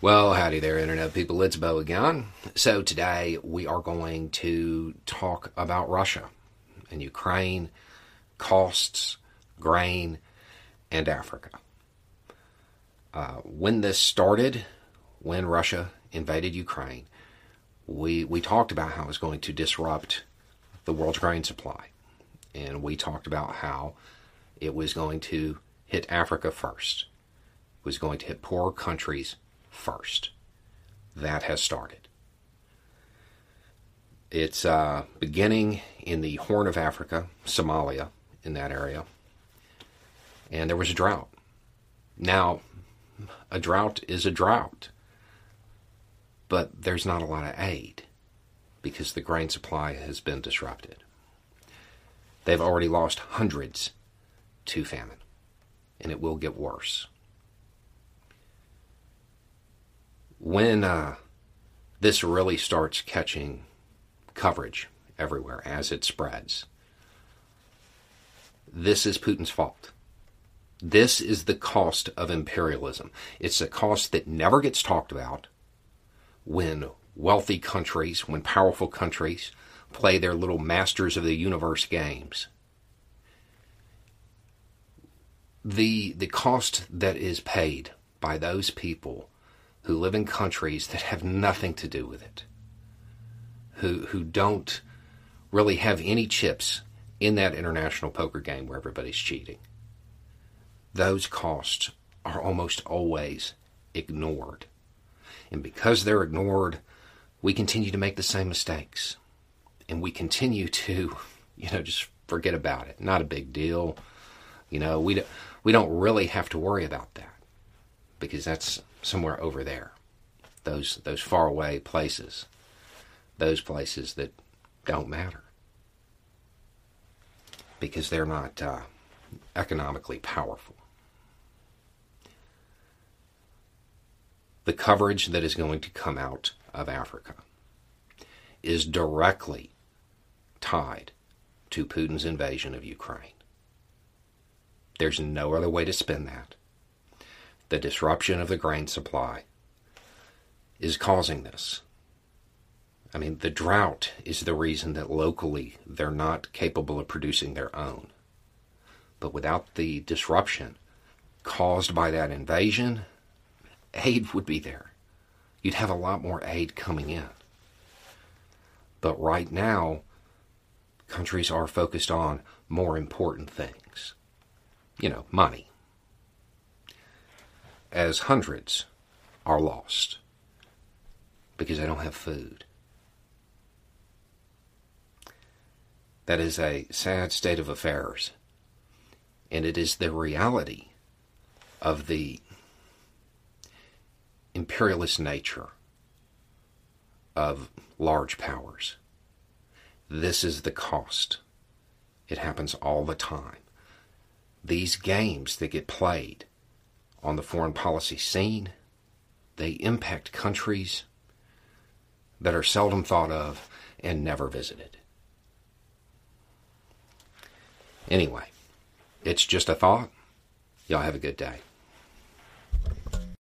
Well, howdy there, Internet people. It's Beau again. So, today we are going to talk about Russia and Ukraine, costs, grain, and Africa. Uh, when this started, when Russia invaded Ukraine, we, we talked about how it was going to disrupt the world's grain supply. And we talked about how it was going to hit Africa first, it was going to hit poorer countries first. That has started. It's uh, beginning in the Horn of Africa, Somalia, in that area. And there was a drought. Now, a drought is a drought, but there's not a lot of aid because the grain supply has been disrupted. They've already lost hundreds to famine, and it will get worse. When uh, this really starts catching coverage everywhere as it spreads, this is Putin's fault. This is the cost of imperialism. It's a cost that never gets talked about when wealthy countries, when powerful countries play their little masters of the universe games. The, the cost that is paid by those people who live in countries that have nothing to do with it, who, who don't really have any chips in that international poker game where everybody's cheating. Those costs are almost always ignored. And because they're ignored, we continue to make the same mistakes. And we continue to, you know, just forget about it. Not a big deal. You know, we don't, we don't really have to worry about that because that's somewhere over there. Those those far away places. Those places that don't matter. Because they're not uh, economically powerful. The coverage that is going to come out of Africa is directly tied to Putin's invasion of Ukraine. There's no other way to spin that the disruption of the grain supply is causing this. I mean, the drought is the reason that locally they're not capable of producing their own. But without the disruption caused by that invasion, aid would be there. You'd have a lot more aid coming in. But right now, countries are focused on more important things. You know, money as hundreds are lost because they don't have food. That is a sad state of affairs. And it is the reality of the imperialist nature of large powers. This is the cost. It happens all the time. These games that get played on the foreign policy scene. They impact countries that are seldom thought of and never visited. Anyway, it's just a thought. Y'all have a good day.